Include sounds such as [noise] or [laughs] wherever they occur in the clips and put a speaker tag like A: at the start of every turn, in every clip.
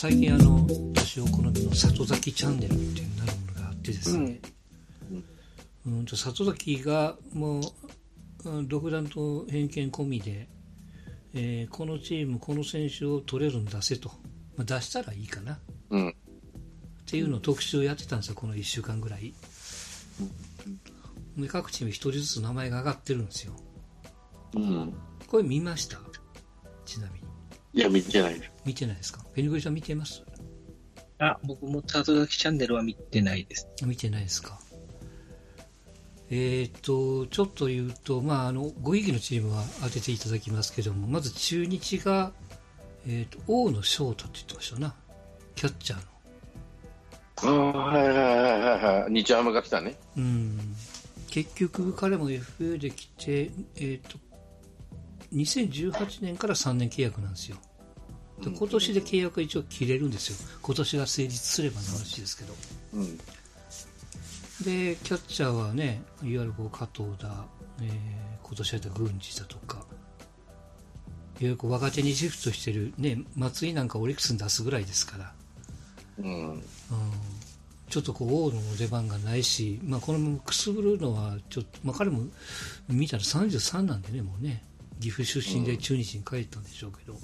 A: 最近あの、私お好みの里崎チャンネルっていうなるものがあってですね、うん、うんと里崎がもう、独断と偏見込みで、えー、このチーム、この選手を取れるん出せと、まあ、出したらいいかな、
B: うん、
A: っていうのを特集をやってたんですよ、この1週間ぐらい。で各チーム1人ずつ名前が上がってるんですよ。
B: うん、
A: これ見ました？ちなみに。
B: いや、見てない
A: 見てないですか？ペニグリさん見てます？
C: あ、僕も里崎チャンネルは見てないです。
A: 見てないですか？えっ、と、ちょっと言うと、まあ、あの、ご意義のチームは当てていただきますけども、まず中日が、えっ、と、大野翔太って言ってましたな。キャッチャ
B: ーの。ああ、はいはいはいはいはい。日ハムが来たね。
A: うん。結局、彼も FA で来て、えっ、と、2018年から3年契約なんですよ。で今年で契約が一応切れるんですよ。今年が成立すればの話ですけど。
B: うん、
A: で、キャッチャーはね、いわゆるこう加藤だ、えー、今年やった郡司だとか、いわゆるこう若手にシフトしてる、ね、松井なんかオリックスに出すぐらいですから。
B: うん、うん
A: ちょっとこう大野の出番がないし、まあ、このままくすぶるのはちょっと、まあ、彼も見たら33なんでね、もうね、岐阜出身で中日に帰ったんでしょうけど、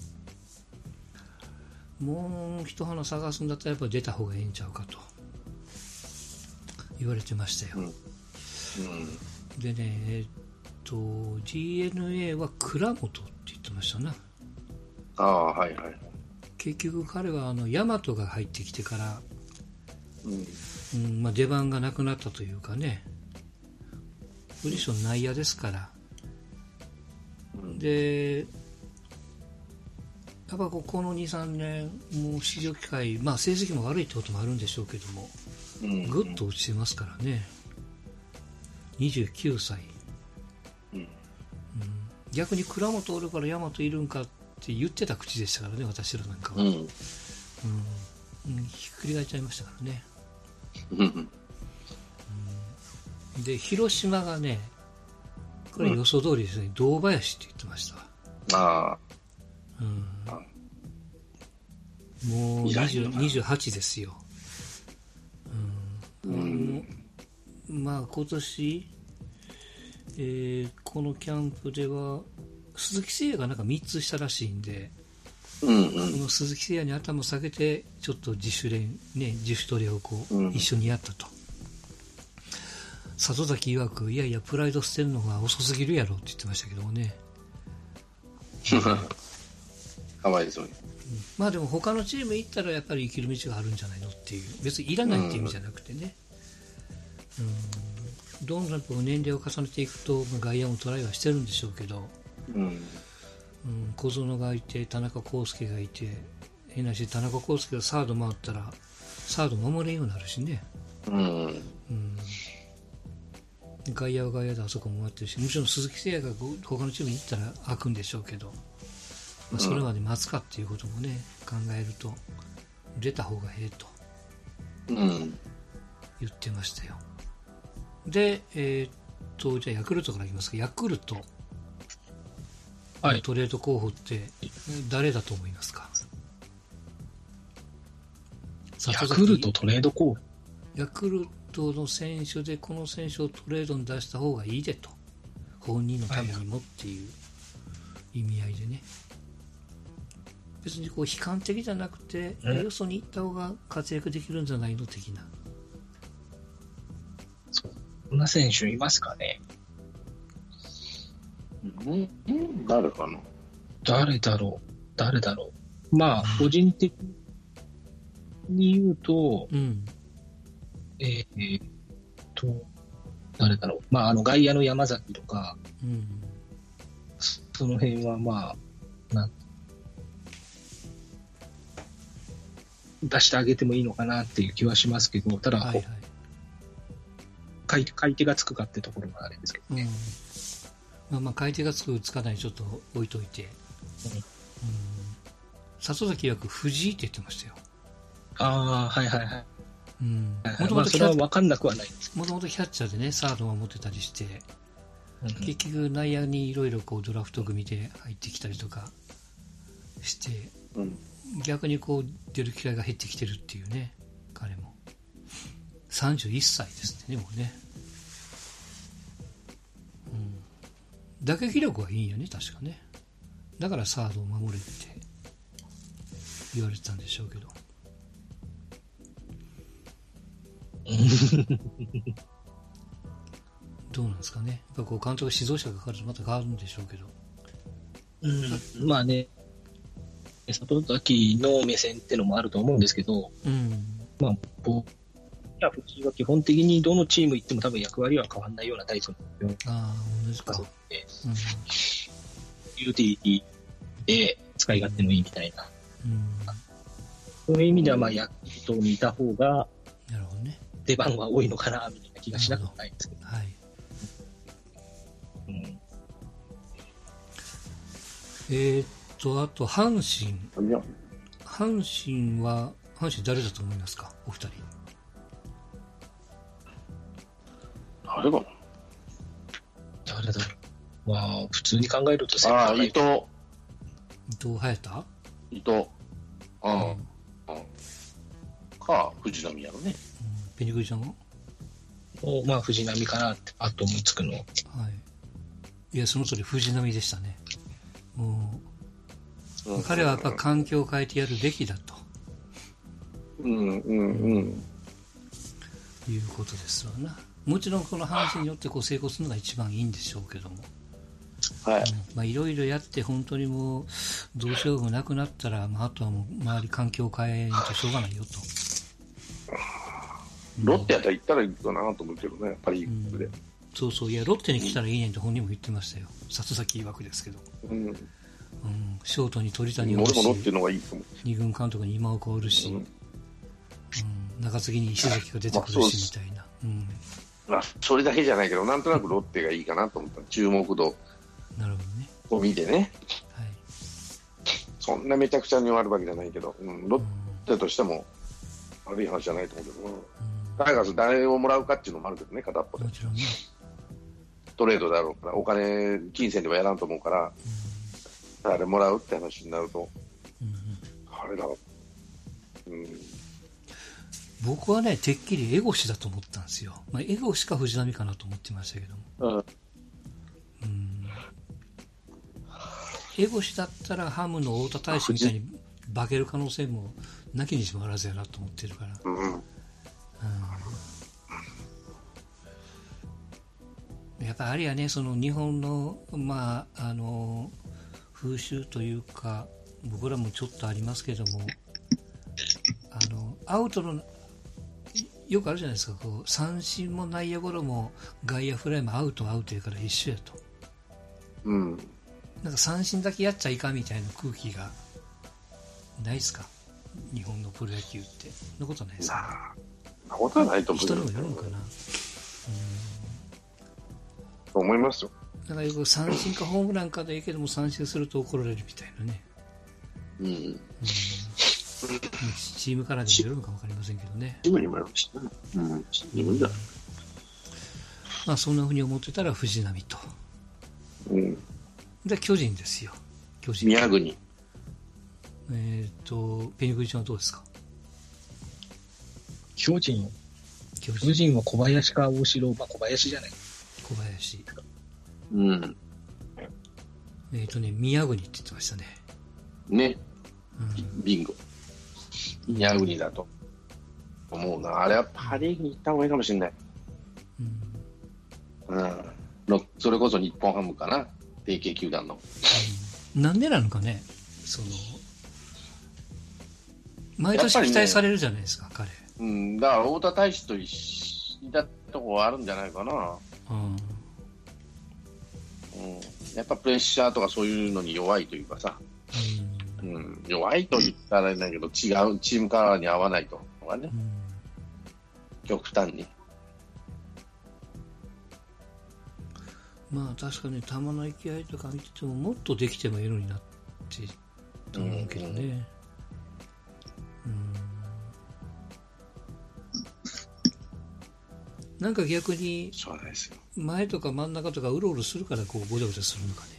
A: うん、もう一花探すんだったらやっぱり出た方がいいんちゃうかと言われてましたよ。
B: うんうん、
A: でね、えっと、DNA は倉本って言ってましたな。
B: ああ、はいはい。
A: 結局彼はあの大和が入ってきてから、
B: う
A: んうんまあ、出番がなくなったというかね、ポジション内野ですから、で、やっぱこの2、3年、もう市場機会、まあ成績も悪いってこともあるんでしょうけども、ぐっと落ちてますからね、29歳。
B: うん、
A: 逆に倉本おるから大和いるんかって言ってた口でしたからね、私らなんかは。うん、うん、ひっくり返っちゃいましたからね。うん、で、広島がね、これ予想通りですね、堂林って言ってました。
B: ああ。
A: うん。もう28ですよ。うん。うん、まあ今年、えー、このキャンプでは、鈴木誠也がなんか3つしたらしいんで、
B: うんうん、
A: この鈴木誠也に頭を下げて、ちょっと自主練、ね、自主トレをこう、一緒にやったと。里崎曰く、いやいや、プライド捨てるのが遅すぎるやろって言ってましたけどもね。[laughs]
B: かわいそうに。
A: まあでも他のチーム行ったらやっぱり生きる道があるんじゃないのっていう。別にいらないっていう意味じゃなくてね。うん。どんどん年齢を重ねていくと、外野もトライはしてるんでしょうけど、
B: うん。うん、
A: 小園がいて、田中康介がいて、変なし、田中康介がサード回ったら、サード守れんようになるしね。
B: うん。う
A: ん外野は外野であそこも待ってるし、もちろん鈴木誠也が他のチームに行ったら開くんでしょうけど、まあ、それまで待つかっていうこともね、考えると、出た方がええと、言ってましたよ。で、えー、っと、じゃあヤクルトからいきますか。ヤクルト。のトレード候補って誰だと思いますか、
C: ヤクルトトレード候補。
A: ヤクルトの選手でこの選手をトレードに出した方がいいでと。本人のためにもっていう意味合いでね。別にこう悲観的じゃなくてよそに行った方が活躍できるんじゃないの的な。
C: そんな選手いますかね？
B: ん誰かな？
C: 誰だろう？誰だろう？まあ個人的に言うと、
A: うん、
C: えー、っと、誰だろう。まあ、あの、外野の山崎とか、
A: うん、
C: その辺はまあ、なん出してあげてもいいのかなっていう気はしますけど、ただ、はいはい、買い買い手がつくかってところがあれですけどね。
A: うん、まあまあ、買い手がつく、つかないちょっと置いといて。うん。里崎曰く藤井って言ってましたよ。
C: ああ、はいはいはい。
A: うん。
C: もともとそれは分かんなくはない
A: もともとキャッチャーでね、サードを持ってたりして、うん、結局内野にいろいろこうドラフト組で入ってきたりとかして、
B: うん、
A: 逆にこう出る機会が減ってきてるっていうね、彼も。31歳ですってね、もうね。うん。打撃力はいいんよね、確かね。だからサードを守れって言われてたんでしょうけど。[laughs] どうなんですかね。やっぱこう監督指導者がかかるとまた変わるんでしょうけど。
C: うん、まあね、里崎の目線ってのもあると思うんですけど、
A: うん。
C: まあ、僕ら藤井は基本的にどのチーム行っても多分役割は変わらないようなタイプの
A: ああ、同じか。
C: ユーティリティで使い勝手のいいみたいな。
A: うん。
C: そういう意味では、まあ、ヤクルトにいた方が。出番は多いのかな、みたいな気がしなくもないんですけど。
A: はい。
C: うん
A: えーっと、あと、阪神。阪神は、阪神誰だと思いますか？お二人。
B: 誰か
C: 誰だろう。まあ、普通に考えると、
B: なああ、伊藤、
A: 伊藤隼太
B: 伊藤。うん。
A: うん
B: うんか、藤波やろね。
A: ペニグリちゃんは
C: をまあ、藤波かなって、あと思いつくの。
A: はい。いや、その通り、藤波でしたね。も
B: うん
A: う、彼はやっぱ環境を変えてやるべきだと
B: うんうんうん。
A: いうことですわな。もちろんこの話によってこう成功するのが一番いいんでしょうけども。
B: はい。
A: まあ、いろいろやって本当にもうどうしようもなくなったら、まあ、あとはもう周り環境を変えんとしょうがないよと。
B: ロッテやったら行ったらいいかなと思うけどね、パ・リーグで。
A: そうそう、いや、ロッテに来たらいいねんって本人も言ってましたよ。里崎曰くですけど。
B: うん。
A: うん、ショートに鳥谷
B: 俺
A: おるし
B: もロッテの方がいいと思
A: 二軍監督に今岡おるし、
B: う。
A: うん中継ぎに石崎が出てくるしみたいな。うん、
B: まあ、それだけじゃないけど、なんとなくロッテがいいかなと思った。注目度
A: なるほどね。
B: を見てね。
A: はい。
B: そんなめちゃくちゃに終わるわけじゃないけど、うん、ロ
A: うん
B: ッテとしても悪い話じゃないと思うけど、うん
A: うん
B: タイガース誰をもらうかっていうのもあるけどね、片っぽで
A: も。ちろんね。
B: トレードだろうから、お金、金銭ではやらんと思うから、誰もらうって話になると、
A: うんうん
B: あれだ、うん、
A: 僕はね、てっきりエゴシだと思ったんですよ。まあ、エゴシか藤波かなと思ってましたけども。
B: うん、
A: うんエゴシだったらハムの太田大使みたいに化ける可能性もなきにしもあらずやなと思ってるから。
B: うん、
A: やっぱあれやね、その日本の、まあ、あの、風習というか、僕らもちょっとありますけども、あの、アウトの、よくあるじゃないですか、こう、三振も内野ゴロも外野フライもアウトはアウトやから一緒やと。
B: うん、
A: なんか三振だけやっちゃいかんみたいな空気がないですか？日本のプロ野球って。そんなことないですか、
B: そんなことはないと思う
A: 人もよるのかな
B: と思いますよ。
A: だからよく三振かホームランかでいいけども三振すると怒られるみたいなね。
B: うん、
A: うんチームからでもよるのか分かりませんけどね。
B: チームにもよるしね、うん、チームにだ
A: まあそんな風に思ってたら藤浪と。
B: うん、
A: で、巨人ですよ。巨人。
B: 宮国、
A: えっ、と、ペニグリちゃんはどうですか？
C: 巨人、
A: 巨人
C: 巨。人は小林か大城、まあ小林じゃない。
A: 小林。
B: うん、
A: えっ、とね、宮国って言ってましたね。
B: ね、
A: うん
B: ビンゴ。宮国だと思うな。あれはパ・リーグに行った方がいいかもしれない。
A: うん
B: うん、のそれこそ日本ハムかな、提携球団の。
A: うんなんでなのかね、その、毎年期待されるじゃないですか、彼。
B: うん、だから太田大使と一緒だとこあるんじゃないかな。
A: うん。
B: うん、やっぱプレッシャーとかそういうのに弱いというかさ、
A: うん。
B: うん、弱いと言ったらあれだけど、違うチームカラーに合わないとかね、
A: うん
B: 極端に。
A: まあ確かに球の勢いとか見ててももっとできてもいいのになってと思うけどね。うんなんか逆に。前とか真ん中とかうろうろするからこうごちゃごちゃするのかね。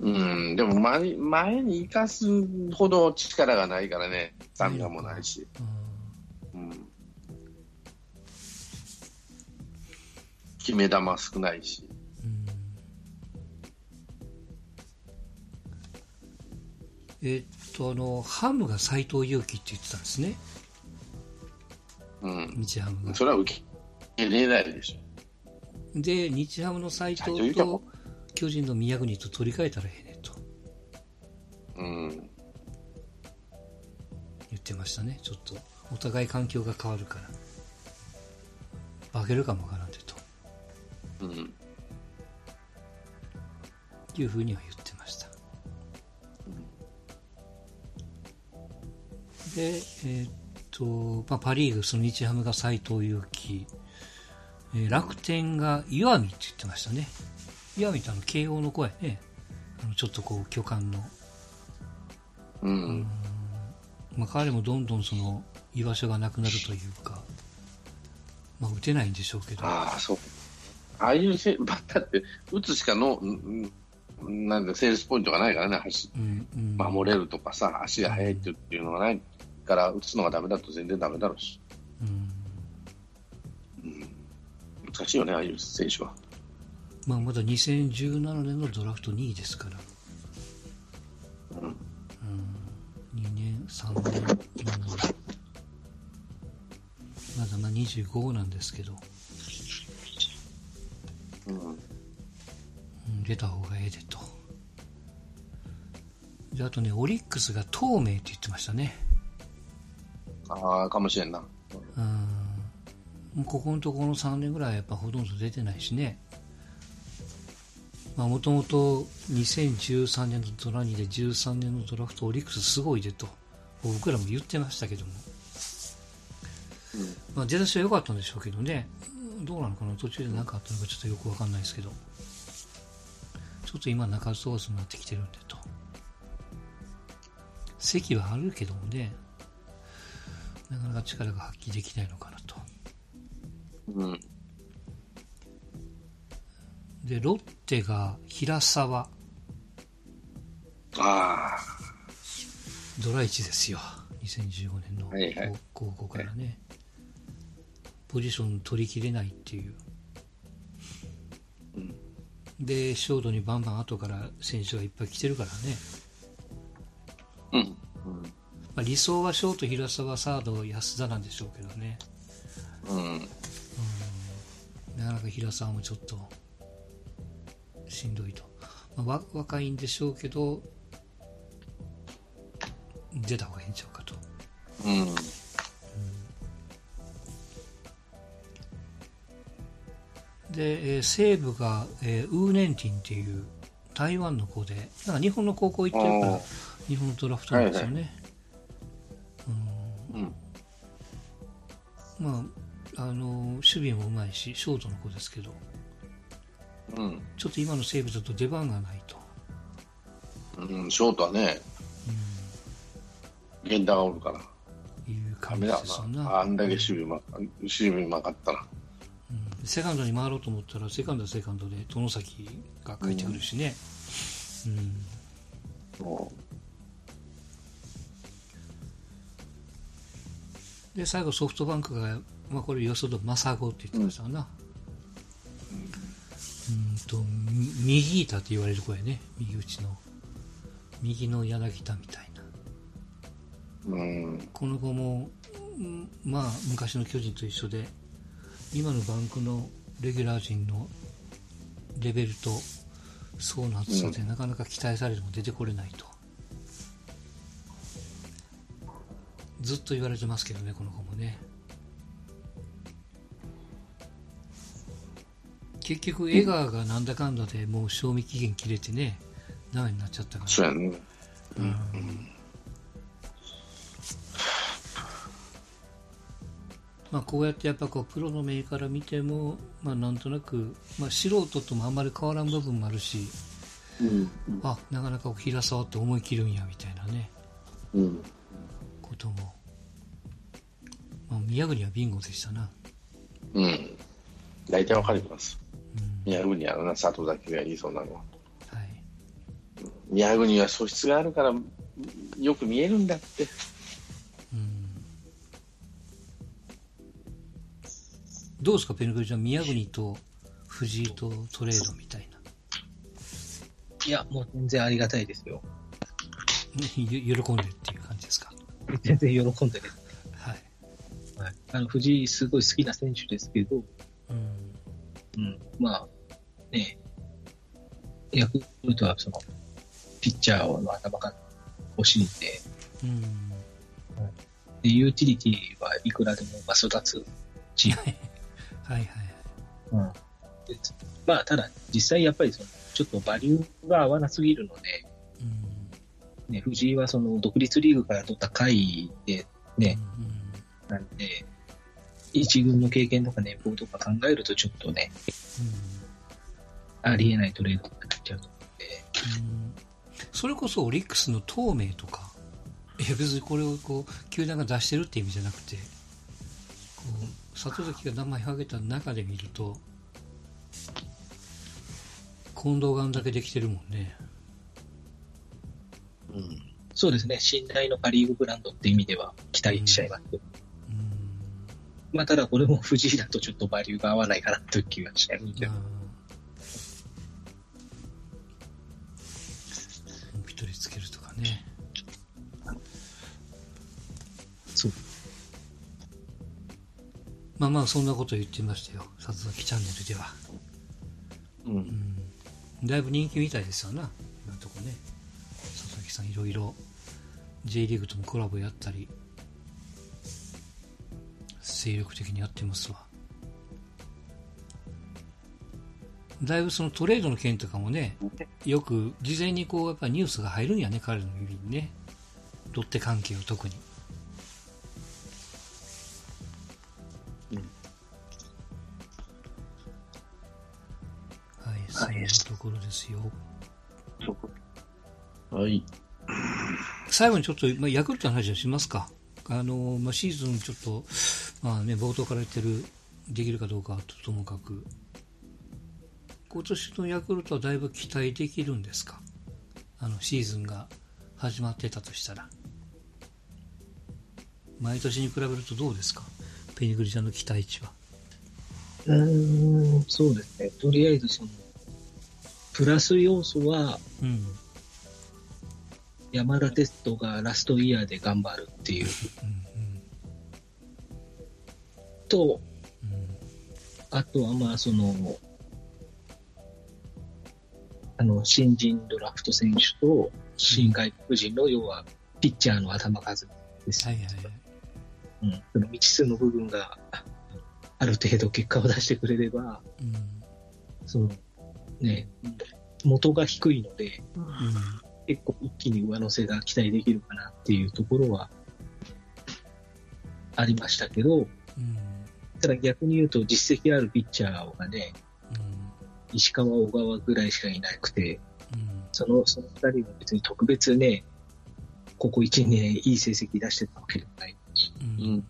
B: うん、でも前前に生かすほど力がないからね、スタミナもないし。
A: うん
B: うん、決め球少ないし。
A: うんえっとあのハムが斎藤佑樹って言ってたんですね
B: うん、
A: 日ハムが。
B: それは受け入れないでしょ。
A: で日ハムの斎藤と巨人の宮国と取り替えたらええねと。
B: うん、
A: 言ってましたね。ちょっと。お互い環境が変わるから。化けるかもわからんでと。
B: うん、
A: いうふうには言ってました。でえーっと、まあ、パ・リーグその日ハムが斎藤佑樹、えー楽天が岩見って言ってましたね。岩見ってあの慶応の子やねあのちょっとこう巨漢の。
B: うん、
A: まあ、彼もどんどんその居場所がなくなるというか、まあ、打てないんでしょうけど、
B: ああ、そう。ああいうせバッターって、打つしかの、うんうんなんだ、セールスポイントがないからね、走
A: うんうん、
B: 守れるとかさ、足が速いっていうのがないから、打つのがダメだと全然ダメだろうし。
A: うん
B: 難しいよね、ああいう選手は。
A: まあ、まだ2017年のドラフト2位ですから、
B: うん、
A: うん、2年、3年、うんまだまあ25なんですけど、
B: うん、
A: うん出た方がええでと。であとね、オリックスが透明って言ってましたね。
B: ああ、かもしれんな。
A: うん。ここのところの3年ぐらいはやっぱほとんど出てないしね。もともと2013年のドラニーで13年のドラフトオリックスすごいでと僕らも言ってましたけども、まあ、出だしは良かったんでしょうけどね。どうなのかな？途中で何かあったのかちょっとよくわかんないですけど。ちょっと今中津オースになってきてるんでと。席はあるけどもねなかなか力が発揮できないのかなと。
B: うん、
A: でロッテが平沢。
B: ああ、
A: ドラ1ですよ。2015年の
B: はいはい。
A: 高校からね、ポジション取りきれないっていう、
B: うん。
A: でショートにバンバン後から選手がいっぱい来てるからね、
B: うん、うん、
A: まあ、理想はショート平沢サード安田なんでしょうけどね。
B: うん、
A: なかなか平沢もちょっとしんどいと、まあ、わ若いんでしょうけど出た方がいいんちゃうかと。
B: うん、
A: で、えー西武が、えーウーネンティンっていう台湾の子でなんか日本の高校行ってるから日本のドラフトなんですよね、
B: うん、
A: まああの守備もうまいしショートの子ですけど。
B: うん、
A: ちょっと今の西武だと出番がないと、
B: うん、ショートはね、源田がおるから。
A: いう
B: ダ
A: 感じですよな。
B: な。あんだけ守備うま、守備うまかったら。
A: うん。セカンドに回ろうと思ったらセカンドはセカンドで外崎が帰ってくるしね、うん。
B: も
A: で最後ソフトバンクが、まあ、これよそと正子って言ってましたかな、うん、とみ右板って言われる子やね右打ちの。右の柳田みたいな。
B: う、うん、
A: この子も、うんまあ昔の巨人と一緒で今のバンクのレギュラー陣のレベルと層の厚さでなかなか期待されても出てこれないと、ずっと言われてますけどねこの子もね。結局江川がなんだかんだでもう賞味期限切れてねダメになっちゃったから。
B: そうやね。
A: まあ、こうやってやっぱこうプロの目から見ても、まあ、なんとなく、まあ、素人ともあんまり変わらん部分もあるし
B: うん、
A: あなかなか平沢って思い切るんやみたいなね。
B: うん、
A: ことも、まあ、宮国はビンゴでしたな、
B: うん。大体わかります。
A: うん
B: 宮国やろな、佐藤だけが言いそうなのは。
A: はい
B: 宮国は素質があるから、よく見えるんだって。
A: うんどうですか、ペニクリちゃん、宮国と藤井とトレードみたいな。
C: いや、もう全然ありがたいですよ。
A: ゆ [laughs] 喜んでるっていう感じですか？[laughs]
C: 全然喜んでる。
A: はい。
C: はい。あの、藤井すごい好きな選手ですけど、
A: うん。
C: うん、まあ、ねヤクルトはその、ピッチャーの頭が欲しいんで、
A: うん。
C: で、ユーティリティはいくらでもまあ育つチーム。
A: はいはい。
C: うんでまあ、ただ、実際やっぱりその、ちょっとバリューが合わなすぎるので、
A: うん。
C: ね、藤井はその、独立リーグから取った回で、ね、
A: うん。
C: なんで、一軍の経験とか年俸とか考えるとちょっとね、ありえないトレードになっちゃうと思
A: うんそれこそオリックスの透明とか、いや別にこれをこう、球団が出してるって意味じゃなくて、こう、里崎が名前を挙げた中で見ると、近藤があんだけできてるもんね。
B: うん。
C: う。そうですね、信頼のパリーグブランドって意味では期待しちゃいます
A: うん。
C: まあ、ただこれも藤井だとちょっとバリューが合わないかなという気がしちゃうんで、
A: 一人つけるとかね。
C: そう。
A: まあまあ、そんなこと言ってましたよ。里崎チャンネルでは。
B: うん。
A: うん。だいぶ人気みたいですよな。今のとこね。さんいろいろ J リーグともコラボやったり、精力的にやってますわ。だいぶそのトレードの件とかもね、よく事前にこうやっぱニュースが入るんやね、彼の指にね。ロッテ関係を特に。はい、そういうところですよ。
B: はい。
A: 最後にちょっと、まあ、ヤクルトの話をしますか。あの、まあ、シーズンちょっと、まあね、冒頭から言ってる、できるかどうかはとともかく、今年のヤクルトはだいぶ期待できるんですか？あの、シーズンが始まってたとしたら。毎年に比べるとどうですか？ペニグリちゃんの期待値は。
C: うーん、そうですね。とりあえずその、プラス要素は、
A: うん。
C: 山田テストがラストイヤーで頑張るっていうと、
A: うん。うん。
C: あとはまあその、あの、新人ドラフト選手と新外国人の要はピッチャーの頭数です。
A: はいはいはい。
C: うん。その未知数の部分がある程度結果を出してくれれば、
A: うん。
C: その、ね、元が低いので、
A: うん。
C: 結構一気に上乗せが期待できるかなっていうところはありましたけど、
A: うん。
C: ただ逆に言うと実績あるピッチャーがね、石川、小川ぐらいしかいなくて、
A: うん。
C: その、その二人は別に特別ね、ここ1年いい成績出してたわけでもないし、
A: うん。うん。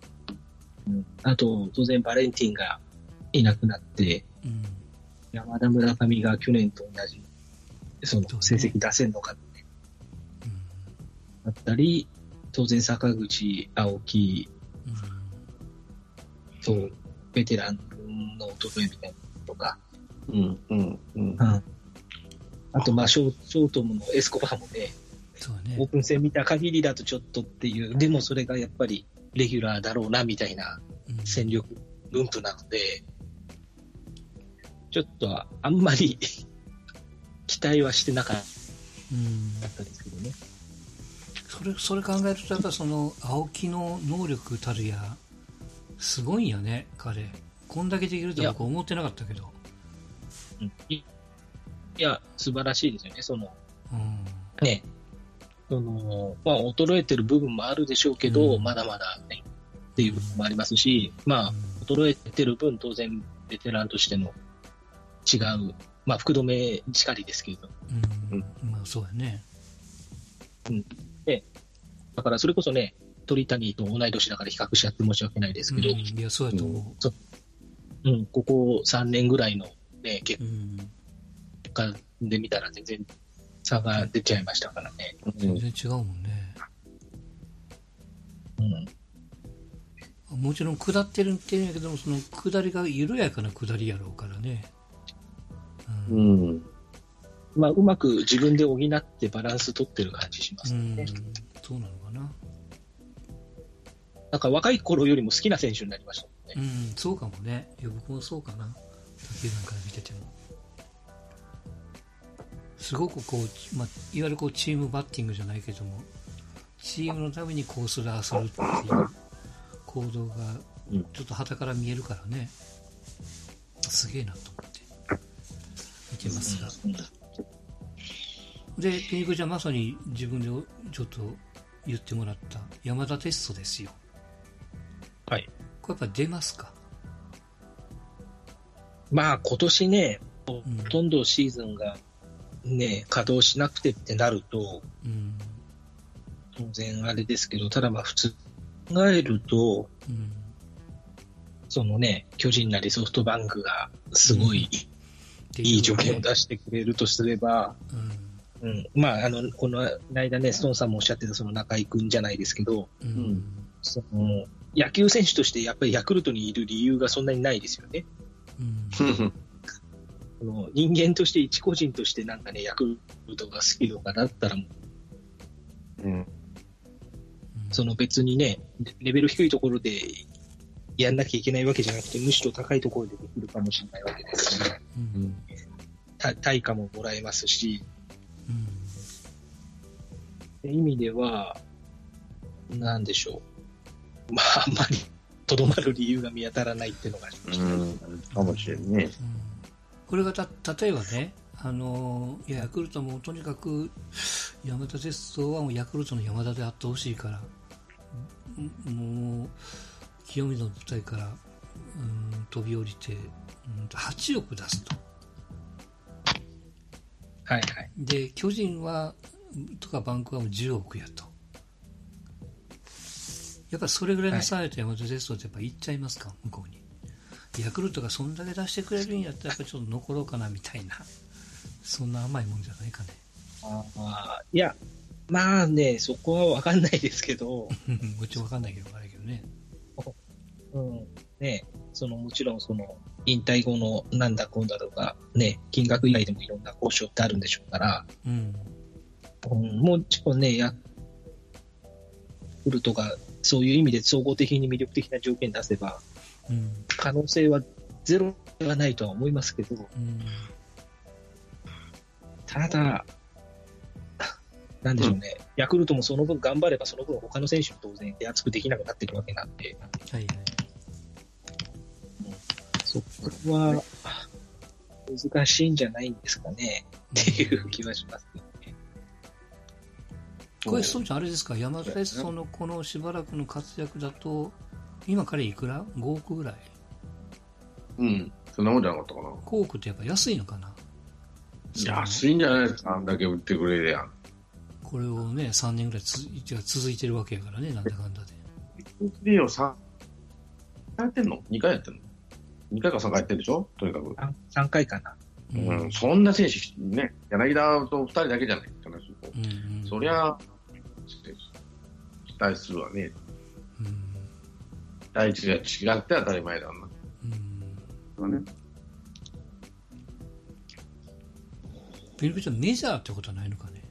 B: うん。
C: うん、あと、当然バレンティンがいなくなって、
A: うん。
C: 山田村上が去年と同じ、その成績出せんのかって
A: うん。
C: なったり、当然坂口、青木とベテランの衰えみたいなのとか、
B: うん。うん。うん。
C: うん。あと、まあ、ショーショートムのエスコバーもね、
A: そうね。
C: オープン戦見た限りだとちょっとっていう、でもそれがやっぱりレギュラーだろうなみたいな
A: うん
C: 戦力分布なので、ちょっとあんまり [laughs] 期待はしてなかっ
A: うん。
C: たですけどね。
A: それ、それ考えると、やっぱその、青木の能力たるや、すごいんやね、彼。こんだけできるとは僕思ってなかったけど。
C: うんいいや、素晴らしいですよね。その、
A: うん。
C: ね、その、まあ、衰えてる部分もあるでしょうけど、
A: うん
C: まだまだね、っていう部分もありますし、まあ、衰えてる分、当然、ベテランとしての違う、まあ、福留しかりですけど、
A: うん。まあ、そうやね。
C: だからそれこそね、鳥谷と同い年だから比較しちゃって申し訳ないですけど、
A: うんいや、そうやと思
C: うん、ここ3年ぐらいのね、結
A: う。うん。
C: 果で見たら全然差が出ちゃいましたからね。
A: 全然違うもんね。
C: うん。
A: もちろん下ってるって言うんやけども、その下りが緩やかな下りやろうからね。う。
B: うんん。
C: まあ、うまく自分で補ってバランス取ってる感じしま
A: うん
C: すね。。
A: そうなのかな。
C: なんか若い頃よりも好きな選手になりましたもんね。
A: うん、そうかもね。いや、僕もそうかな。卓球なんかで見てても。すごくこう、まあ、いわゆるこうチームバッティングじゃないけども、チームのためにコースラーするっていう行動が
B: うん、
A: ちょっと旗から見えるからね、すげえなと思って見てますが。
C: うん
A: で、ピニクちゃんまさに自分でちょっと言ってもらった山田テストですよ。
C: はい。
A: これやっぱ出ますか？
C: まあ、今年ね、
A: うん
C: ほとんどシーズンがね、稼働しなくてってなると、
A: うん。
C: 当然あれですけど、ただまあ普通考えると、
A: うん。
C: そのね、巨人なりソフトバンクがすごい
A: って
C: いい条件を
A: ね
C: 出してくれるとすれば、
A: うん。
C: うん、まあ、あの、この間ね、ストーンさんもおっしゃってたその中井くんじゃないですけど、
A: う
B: うん
A: ん。
C: その野球選手としてやっぱりヤクルトにいる理由がそんなにないですよね。
A: うん。[laughs]
C: その人間として一個人としてなんかね、ヤクルトが好きとかだったらもう、
B: うん。
C: その別にね、レベル低いところでやんなきゃいけないわけじゃなくて、むしろ高いところでできるかもしれないわけですし、
A: うん。
C: た対価ももらえますし、意味では、なんでしょう。まあ、あんまりとどまる理由が見当たらないっていうのがありました。
B: うん。かもしれんね。
A: これがた例えばね、あのいやヤクルトもとにかく山田鉄道はもうヤクルトの山田であってほしいから、んもう清水の舞台からうん飛び降りて、うんと8億出すと。
C: はいはい。
A: で、巨人は、とかバンクはもう10億やと。やっぱそれぐらいの差やと山手鉄道ってやっぱ行っちゃいますか、向こうに。ヤクルトがそんだけ出してくれるんやったらやっぱちょっと残ろうかなみたいな、そんな甘いもんじゃないかね。
C: ああいや、まあね、そこはわかんないですけど、[laughs]
A: もちろんわかんないけど、あれけどね。
C: うん、ね、そのもちろんその引退後のなんだこんだとか、ね、金額以外でもいろんな交渉ってあるんでしょうから、
A: うん。
C: うん、もちろんね、ヤクルトがそういう意味で総合的に魅力的な条件出せば、
A: うん。
C: 可能性はゼロではないとは思いますけど、
A: うん。
C: ただ、[laughs] なんでしょうね、ヤクルトもその分頑張れば、その分他の選手も当然手厚くできなくなってるわけなんで、
A: はいはい。
C: そこは難しいんじゃないんですかね、っていう気はしますね。
A: これ、そうちゃん、あれですか、山田鉄道のこのしばらくの活躍だと、今彼いくら ?5 億ぐらい？
B: うん。そんなもんじゃなかったかな。
A: 5億ってやっぱ安いのかな？
B: 安いんじゃないですか、あんだけ売ってくれりゃ。
A: これをね、3年ぐらいつ続いてるわけやからね、なんだかんだで。
B: リオ3回やってんの ?2 回やってんの ?2 回か3回やってんでしょ？とにかく。
C: 3回かな。
B: うん、そんな選手、ね、柳田と2人だけじゃないって話を
A: うんうん
B: そりゃ、期待するわね。
A: うん
B: 第一が違って当たり前だな。
A: うん
B: ね、
A: ピルピちゃん、メジャーってことはないのかね。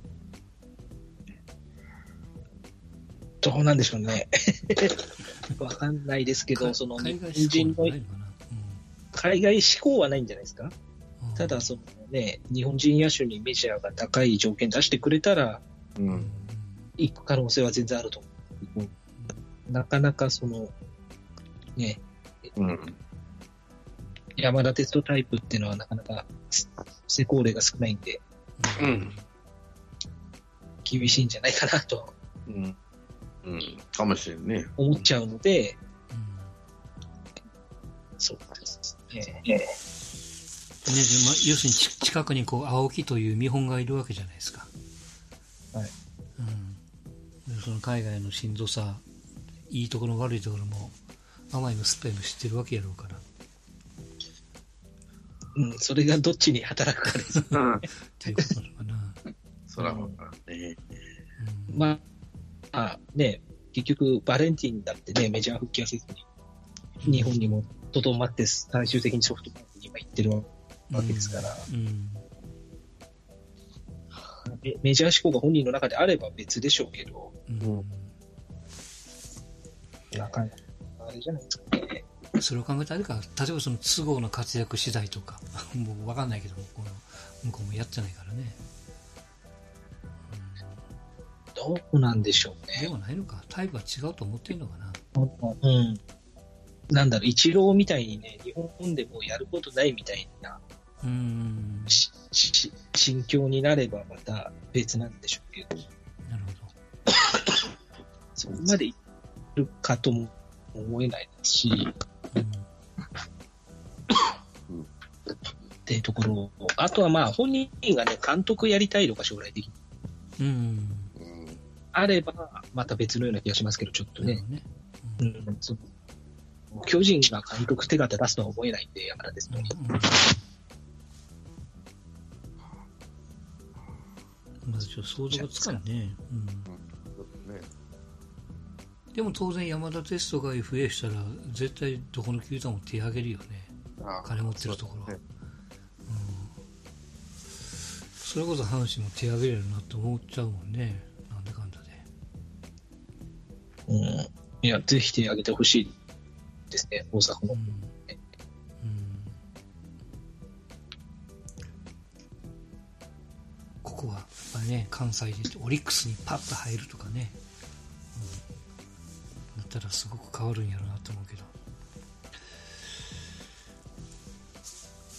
C: どうなんでしょうね。[laughs] わかんないですけど、
A: か
C: その日
A: 海外
C: 本人の。海外志向はないんじゃないですか？
A: うん
C: ただ、そのね、日本人野手にメジャーが高い条件出してくれたら、
B: う。
A: うんん
C: 行く可能性は全然あると思う。なかなかその、ね、
B: うん。
C: 山田哲人タイプっていうのはなかなか成功例が少ないんで、
B: うん。
C: 厳しいんじゃないかなと
B: うん。うん。かもしれんね。
C: 思っちゃうので、
A: うん
C: そうですね。
A: ねでま要するにち近くにこう青木という見本がいるわけじゃないですか。その海外のしんどさ、いいところ悪いところも、甘いの酸っぱいの知ってるわけやろうから。
C: うん、それがどっちに働くかです。
B: うん。[laughs]
A: っていうことなのかな。
B: そドラゴンからね。
A: うん
C: まあ、ね、結局、バレンティンだってね、メジャー復帰はせずに、日本にもとどまって、最終的にソフトバンクに今行ってるわけですから、
A: うん
C: メメジャー志向が本人の中であれば別でしょうけど、
A: うん。
C: なかなか、あれじゃないですかね。
A: それを考えたらあれか。例えばその都合の活躍次第とか。[laughs] もう分かんないけどもこの向こうもやってないからね、
C: どうなんでしょう
A: で
C: ね。
A: もないのか。タイプは違うと思ってんのかな。
C: うん。なんだろう、イチローみたいにね、日本でもうやることないみたいな。
A: うん
C: 心境になればまた別なんでしょうけど、
A: なるほ [coughs]
C: そこまでいるかとも思えないですし、
A: ど、
C: っていうところ。あとはまあ本人がね、監督やりたいのが将来的に。
A: うん。
C: あれば、また別のような気がしますけど、ちょっとね。うん、そう。巨人が監督手形出すとは思えないんで、山田ですと。
A: うんちょっと想像がつかんね、うん、
B: ね
A: でも当然山田テストが FA したら絶対どこの球団も手上げるよね。
B: あ
A: 金持ってるところ。は
B: そうですね。
A: それこそ阪神も手上げれるなって思っちゃうもんね。なんでかんだで。
C: うん、いや、ぜひ手挙げてほしいですね、大阪も。
A: うんうんここはやっぱね関西でオリックスにパッと入るとかね、うん、だったらすごく変わるんやろうなと思うけど。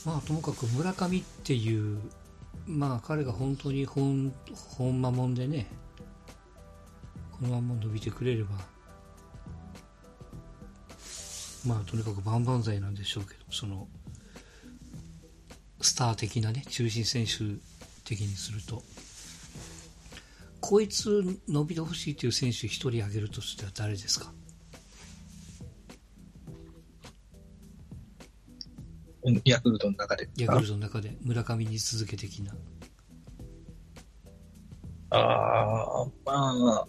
A: まあともかく村上っていうまあ彼が本当に本本間もんでねこのまま伸びてくれればまあとにかく万々歳なんでしょうけどそのスター的なね中心選手的にするとこいつ伸びてほしいという選手一人挙げるとしては誰ですか？
C: うんヤクルトの中で。
A: ヤクルトの中で村上に続け的な
C: ああ、まあ、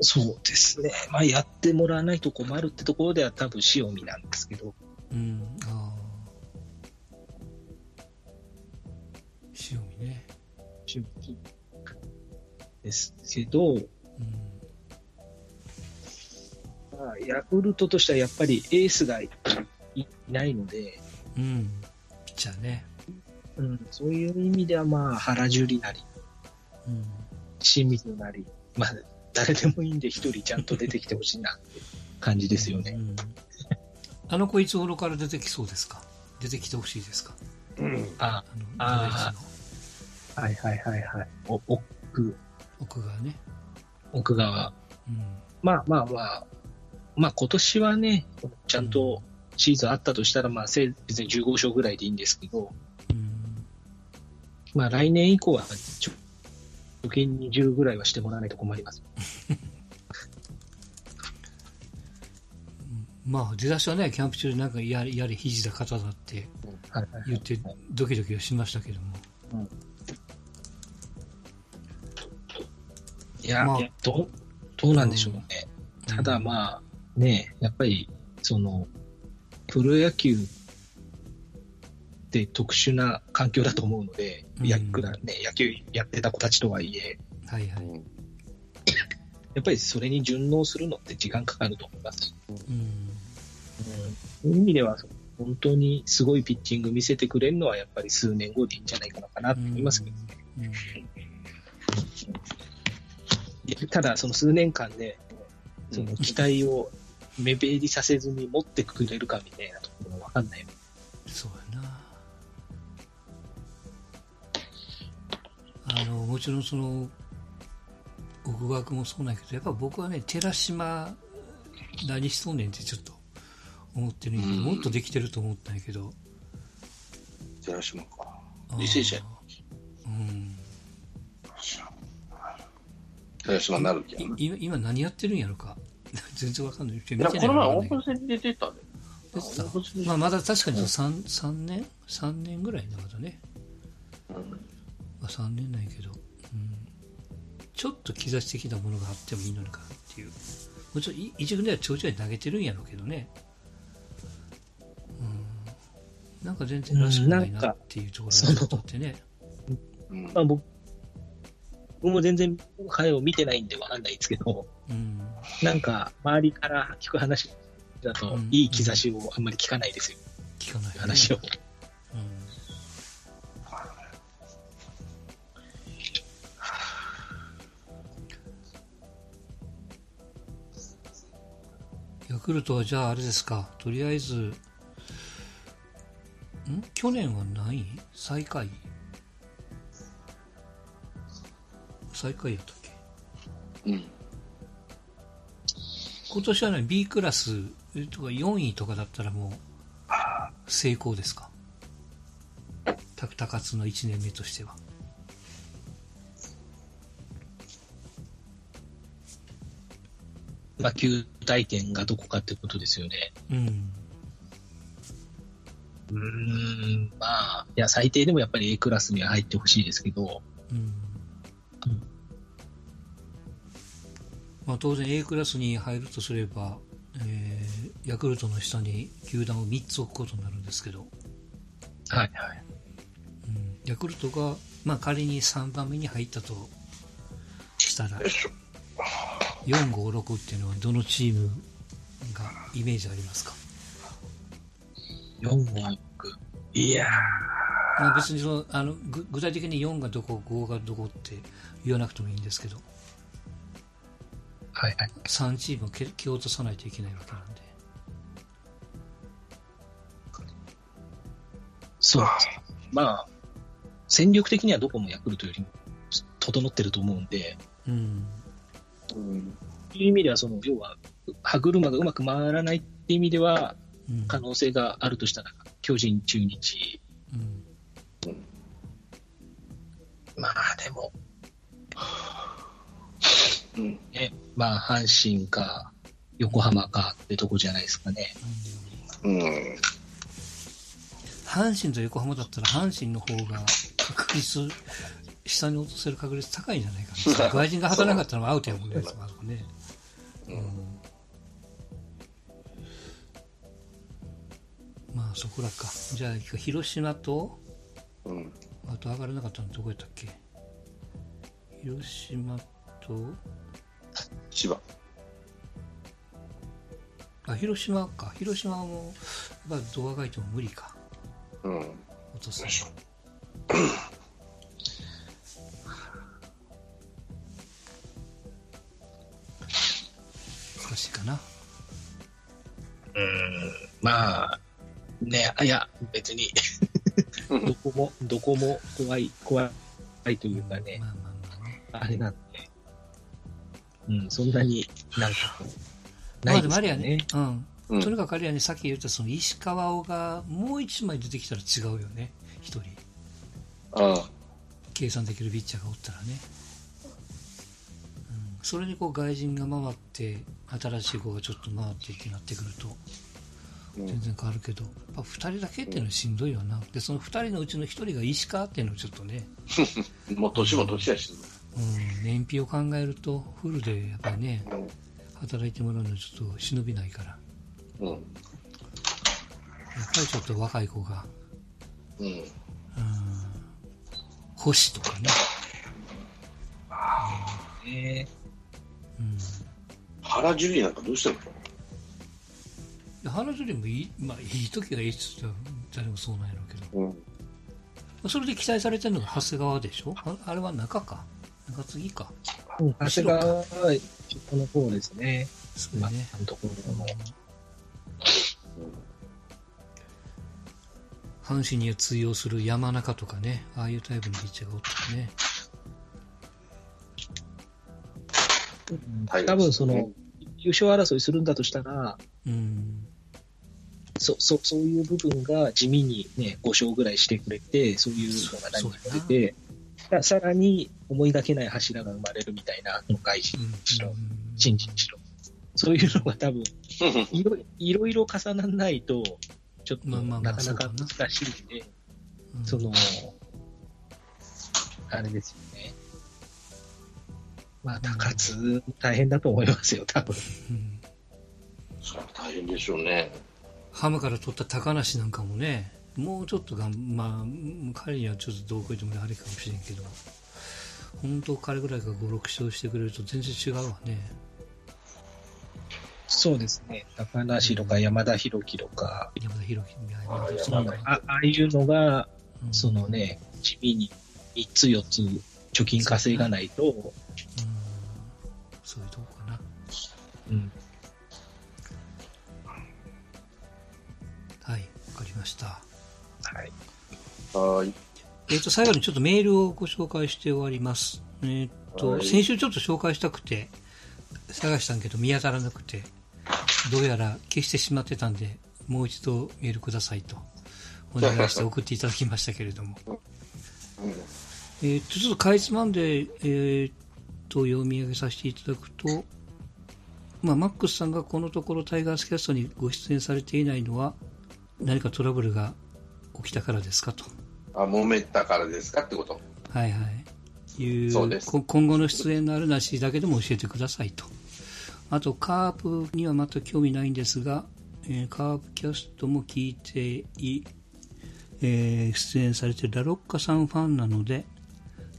C: そうですね。まあ、やってもらわないと困るってところでは多分塩見なんですけど、
A: うん塩見
C: ですけど、
A: うん。
C: まあ、ヤクルトとしてはやっぱりエースがいいないので、
A: うん。ピッチャーね。
C: うん、そういう意味ではまあ原樹里なり、
A: うん。
C: 清水なり、まあ、誰でもいいんで一人ちゃんと出てきてほしいなって感じですよね。
A: うん。あの子いつ頃から出てきそうですか？出てきてほしいですか？
B: うん。
C: あ
A: あの
C: あはいはいはいはい。お奥、
A: 奥がね、
C: 奥側。
A: うん。
C: まあまあまあ、まあ今年はね、ちゃんとシーズンあったとしたら、まあせい別に15勝ぐらいでいいんですけど、
A: うん。
C: まあ来年以降はちょ貯金20ぐらいはしてもらわないと困ります。[laughs]
A: まあ出だしはねキャンプ中でなんかやれやれ肘だ肩だって
C: はいはい
A: 言ってドキドキはしましたけども。
C: いや、
A: まあ
C: いやどう、どうなんでしょうね。
A: うん。
C: ただまあ、ね、やっぱり、その、プロ野球って特殊な環境だと思うので、
A: うん。
C: やっくらね、野球やってた子たちとはいえ、
A: はいはい、
B: うん。[coughs]
C: やっぱりそれに順応するのって時間かかると思います。し、
A: うん。
C: そういう意味では、本当にすごいピッチング見せてくれるのは、やっぱり数年後でいいんじゃないかなと思いますけどね。
A: うん
C: ただ、その数年間で、その期待を目減りさせずに持ってくれるかみたいなところもわかんない。
A: そうやな。あのもちろんその奥川君もそうなんやけどやっぱ僕はね寺島何しとんねんってちょっと思ってるんやけど、
B: うん。
A: もっとできてると思ったんやけど。
B: 寺島か。履正社
A: うん
B: 寺島になる気やな。
A: い今今何やってるんやろか。[laughs] 全然わかんない。
B: いや、
A: ない
B: この前オープン戦に出てたね。
A: 出てた？まあ、まだ確かに 3, 三年？3年ぐらいなまだね、
B: うん。
A: まあ、3年ないけど、うん、ちょっと兆し的なものがあってもいいのかなっていう。もちろんい一軍では長々に投げてるんやろうけどね、うん、なんか全然らしくないなっていうところがあってね、
B: うん。
C: まあ、僕僕も全然、彼を見てないんでわかんないですけど、
A: うん、
C: なんか、周りから聞く話だと
A: うん、
C: いい兆しをあんまり聞かないですよ、
A: 聞かない、ね、
C: 話を。
A: うん。ヤクルトはじゃああれですか、とりあえず、ん？去年は何位最下位最下位やったっけ？
B: うん。
A: 今年はね、B クラスとか4位とかだったらもう成功ですか？た高津の1年目としては。
C: まあ、球体点がどこかってことですよね。
A: うん。
C: うーん、まあ、いや、最低でもやっぱり A クラスには入ってほしいですけど、
A: うん。まあ当然 A クラスに入るとすれば、えーヤクルトの下に球団を3つ置くことになるんですけど、
C: はいはい。
A: うん、ヤクルトが、まあ、仮に3番目に入ったとしたら
B: よいしょ。
A: 456っていうのはどのチームがイメージありますか、
C: 4、5、6。いや
A: まあ、別にそのあのぐ具体的に4がどこ5がどこって言わなくてもいいんですけど
C: ー、はいはい。
A: 3チームを蹴蹴落とさないといけないわけなんで
C: そうですね。まあ、戦力的にはどこもヤクルトよりも整ってると思うんで、
A: うん
B: うん。
C: そういう意味では、その、要は、歯車がうまく回らないっていう意味では、
A: うん
C: 可能性があるとしたら、巨人、中日、
A: うん
C: まあでも、
B: うん。
C: ね、まあ阪神か横浜かってとこじゃないですかね。
B: うん。
A: 阪神と横浜だったら阪神の方が確率下に落とせる確率高いんじゃないかな。外人が働かなかったらアウトやもんねあそこね、うん。まあそこらか。じゃあ広島と
B: うん。
A: あと上がらなかったのどこやったっけ？広島と
B: 千葉。
A: あ広島か。広島はもうやっぱ動画がいても無理か。
B: うん。
A: 落とす
B: よいしょ。
A: 難しいかな。
C: うん、まあ、ね、いや、別に、どこも、どこも怖い、怖いというかね。
A: ま、あまあまあね。
C: あれなんで、うん、そんなになんかないです
A: まあでもあれや
C: よね。、
A: ねうん。
B: うん
A: とにかくあれやね、さっき言ったその石川尾がもう一枚出てきたら違うよね、一人。
B: ああ。
A: 計算できるピッチャーがおったらね。うん、それにこう外人が回って、新しい子がちょっと回ってってなってくると、
B: うん
A: 全然変わるけど、やっぱ2人だけっていうのはしんどいよな。で、その2人のうちの1人が石川っていうのはちょっとね、[laughs]
B: もう年も年やし。
A: うん、燃費を考えると、フルでやっぱりね、
B: うん。
A: 働いてもらうのはちょっと忍びないから、
B: うん。
A: やっぱりちょっと若い子が、
B: うん。
A: うん星とかね、
C: ね
A: うん、
B: 原樹里なんかどうしてるの？
A: で原樹里もいい,、まあ、いい時がいいっつったら誰もそうなんやろうけど、ま
B: うん。
A: あそれで期待されてるのが長谷川でしょああれは中か中継ぎか。
C: うん、長谷川は、この方ですね。まあ、
A: そうね、
C: のところの。
A: 阪神には通用する山中とかねああいうタイプのピッチャーがおったらね。
C: 多分その、優勝争いするんだとしたら、
A: うん。
C: そ、そ、そういう部分が地味にね、5勝ぐらいしてくれて、そういうのが何か出て、ささらに思いがけない柱が生まれるみたいな、外人
A: うん
C: にしろ
A: うん、
C: 新人にしろ。そういうのが多分、いろいろいろ重ならないと、ちょっと
A: まあまあまあ
C: なかなか難しいんで、
A: うん
C: その、あれですよね。まあ、高津大変だと思いますよ、多分。
A: うん
B: それは大変でしょうね。
A: ハムから取った高梨なんかもね、もうちょっとがん、まあ、彼にはちょっとどうこってもあれかもしれんけど、本当彼ぐらいが5、6勝してくれると全然違うわね。
C: そうですね。高梨とか山田博樹とか、
A: 山田裕樹
B: あ
C: ああいうのが、
A: うん
C: そのね、地味に3つ4つ貯金稼がないと、
A: うんそういうとこかな。
C: うん、
A: はい、わかりました。
C: はい。
B: はーい。
A: えっ、と、最後にちょっとメールをご紹介して終わります。えっ、と、
B: はい
A: 先週ちょっと紹介したくて、探したんけど見当たらなくて、どうやら消してしまってたんで、もう一度メールくださいと、お願いして送っていただきましたけれども。えっ、と、ちょっとかいつまんで、えっ、と、読み上げさせていただくと、まあ、マックスさんがこのところタイガースキャストにご出演されていないのは、何かトラブルが起きたからですかと。
B: あ、揉めたからですかってこと
A: はいはい。いう
B: そうです
A: こ今後の出演のあるなしだけでも教えてくださいと。あと、カープには全く興味ないんですが、えーカープキャストも聞いてい、えー出演されているラロッカさんファンなので、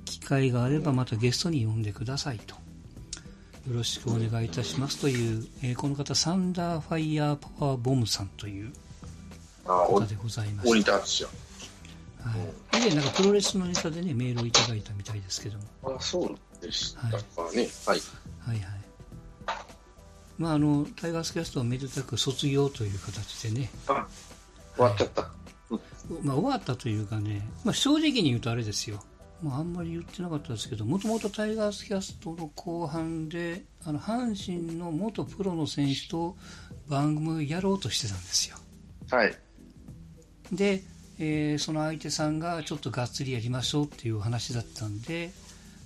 A: 機会があればまたゲストに呼んでくださいと。よろしくお願いいたしますという、えーこの方、サンダーファイヤーパワーボムさんという
B: あ、
A: 方
B: お
A: でございました。はい、以前なんかプロレスのネタでね、メールをいただいたみたいですけども。
B: あ、そうでしたかね。はい。
A: はいはい。まあ、あの、タイガースキャストはめでたく卒業という形でね、
B: あ、終わっちゃった。
A: まあ、終わったというかね、まあ、正直に言うとあれですよ。まあ、あんまり言ってなかったですけど、もともとタイガースキャストの後半で、あの、阪神の元プロの選手と番組をやろうとしてたんですよ。
B: はい。
A: で、えーその相手さんがちょっとがっつりやりましょうっていうお話だったんで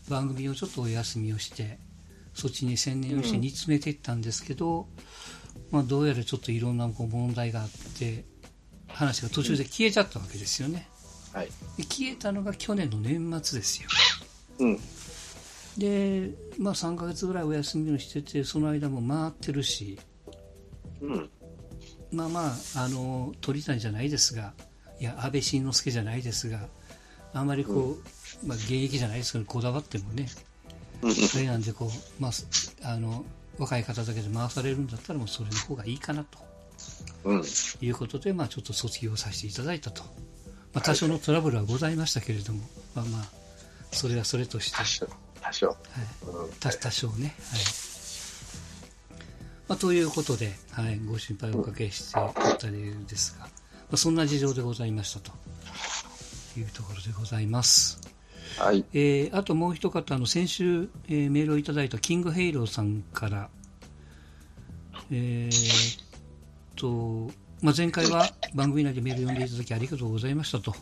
A: 番組をちょっとお休みをしてそっちに専念をして煮詰めていったんですけど、まあ、どうやらちょっといろんなこう問題があって話が途中で消えちゃったわけですよね
B: はい。
A: で消えたのが去年の年末ですよ
B: うん。
A: で、まあ、3ヶ月ぐらいお休みをしててその間も回ってるし
B: うん。
A: まあまあ、あの鳥谷じゃないですが、いや安倍晋之助じゃないですが、あまりこう、まあ、現役じゃないですけど、こだわってもね、
B: うん。
A: それなんでこう、まあ、あの若い方だけで回されるんだったら、もうそれの方がいいかなと
B: うん。
A: いうことで、まあ、ちょっと卒業させていただいたと、まあ、多少のトラブルはございましたけれども、まあまあ、それはそれとして、
B: 多少。多少。
A: はい、
B: うん。
A: 多多少ね。はいまあ、ということで、はい、ご心配おかけしておったりですが、まあ、そんな事情でございましたというところでございます。
B: はい。
A: えーあともう一方、あの先週、えーメールをいただいたキングヘイローさんから、えーっと、まあ、前回は番組内でメールを読んでいただきありがとうございましたと。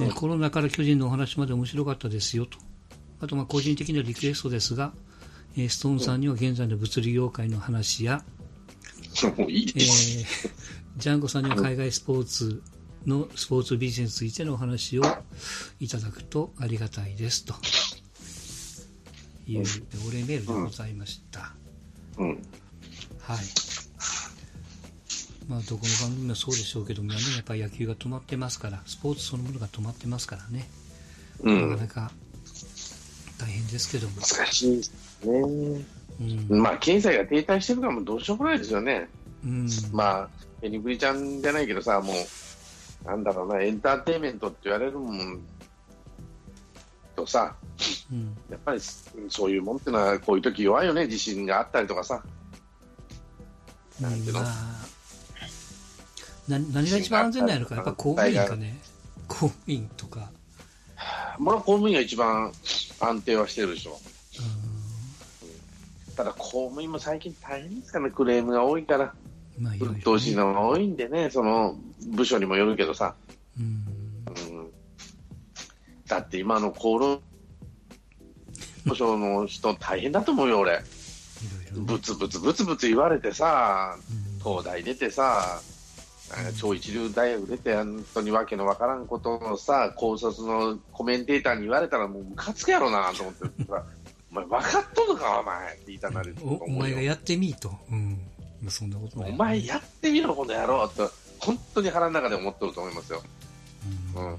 A: えーコロナから巨人のお話まで面白かったですよと。あと、まあ個人的なリクエストですが、えーストーンさんには現在の物理業界の話や、
B: もういい
A: えージャンゴさんには海外スポーツのスポーツビジネスについてのお話をいただくとありがたいですというお礼メールでございました。
B: うん。
A: はい。まあ、どこの番組もそうでしょうけども、ね、やっぱり野球が止まってますから、スポーツそのものが止まってますからね、
B: う。
A: なんかなか大変ですけども、
B: 難しいですね。
A: うん、
B: まあ、経済が停滞してるからもうどうしようもないですよね。
A: うん、
B: まあ、ペニブリちゃんじゃないけどさ、もう、なんだろうな、エンターテインメントって言われるもんとさ、
A: うん、
B: やっぱりそういうもんってのは、こういう時弱いよね、地震があったりとかさ。なんていうの？
A: まあ、な何が一番安全なのか、やっぱ公務員かね、公務員とか、
B: まあ、公務員が一番安定はしてるでしょ。
A: う
B: ただ、公務員も最近大変ですからね、クレームが多いから、
A: ん、まあ、いろいろ、
B: 鬱陶しいのが多いんでね、その部署にもよるけどさ。
A: うん、
B: うん。だって今の厚労省の人大変だと思うよ、俺。
A: いろいろね、
B: ブツブツブツブツ言われてさ、
A: うん。
B: 東大出てさ、あ超一流大学出て、本当にわけのわからんことをさ、高卒のコメンテーターに言われたらもうムカつくやろなと思ってさ、[laughs] お前分かっとるか、お前って言いたなると
A: お前がやってみーと。うん。まあそんなことない。
B: お前やってみろ、この野郎って、本当に腹の中で思ってると思いますよ。
A: うん
B: うん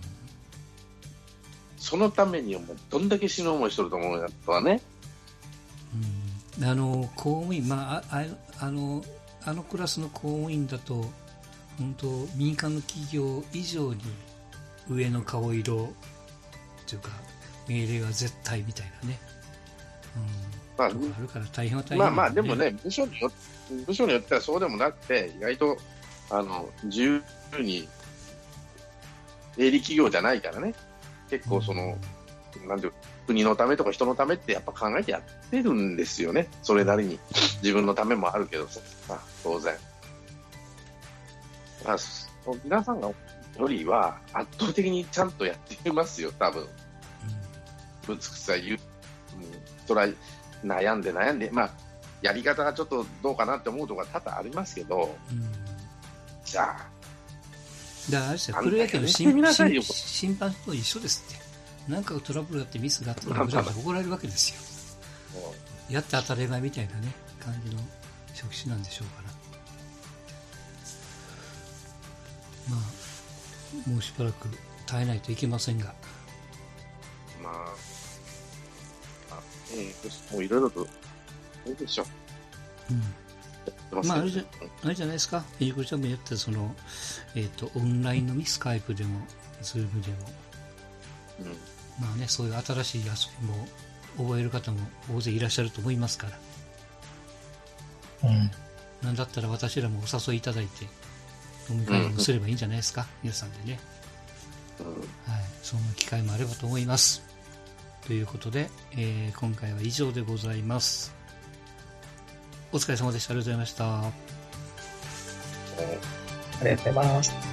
B: そのために、お前どんだけ死ぬ思いしとると思うやとはね。
A: うんあの公務員、まあ、あああのあのクラスの公務員だと本当民間の企業以上に上の顔色というか命令は絶対みたいなね、
B: まあ
A: うん、とかあるから大変は大変
B: まあ
A: だ
B: まあでも、ね、部署によ部署によってはそうでもなくて、意外とあの自由に営利企業じゃないからね、結構その、なんていう国のためとか人のためってやっぱ考えてやってるんですよね、それなりに。自分のためもあるけどさ、まあ、当然。まあ、そ皆さんがよりは圧倒的にちゃんとやっていますよ、多分。ぶつくさ言う、うん、それは悩んで悩んで、まあ、やり方がちょっとどうかなって思うところが多々ありますけど、
A: うんうん
B: じゃあ、
A: だからあれですよ、プロ野球の審判と一緒ですって。なんかトラブルがあってミスがあったらぐらいで怒られるわけですよ。
B: も
A: やって当たり前みたいなね、感じの職種なんでしょうかまあ、もうしばらく耐えないといけませんが。
B: うまあ、あええもういろいろと、どうでしょう。
A: うん。
B: ま
A: あ、あれじゃ、あれじゃないですか。フィジコちゃんもやったその、えっ、と、オンラインのみ、スカイプでも、ズームでも、
B: うん
A: まあね、そういう新しい遊びも覚える方も大勢いらっしゃると思いますから。
C: うん。
A: なんだったら私らもお誘いいただいて、飲み会でもすればいいんじゃないですか、皆さんでね。はい、そんな機会もあればと思います。ということで、えー今回は以上でございます。お疲れ様でした。ありがとうございました。
C: ありがとうございます。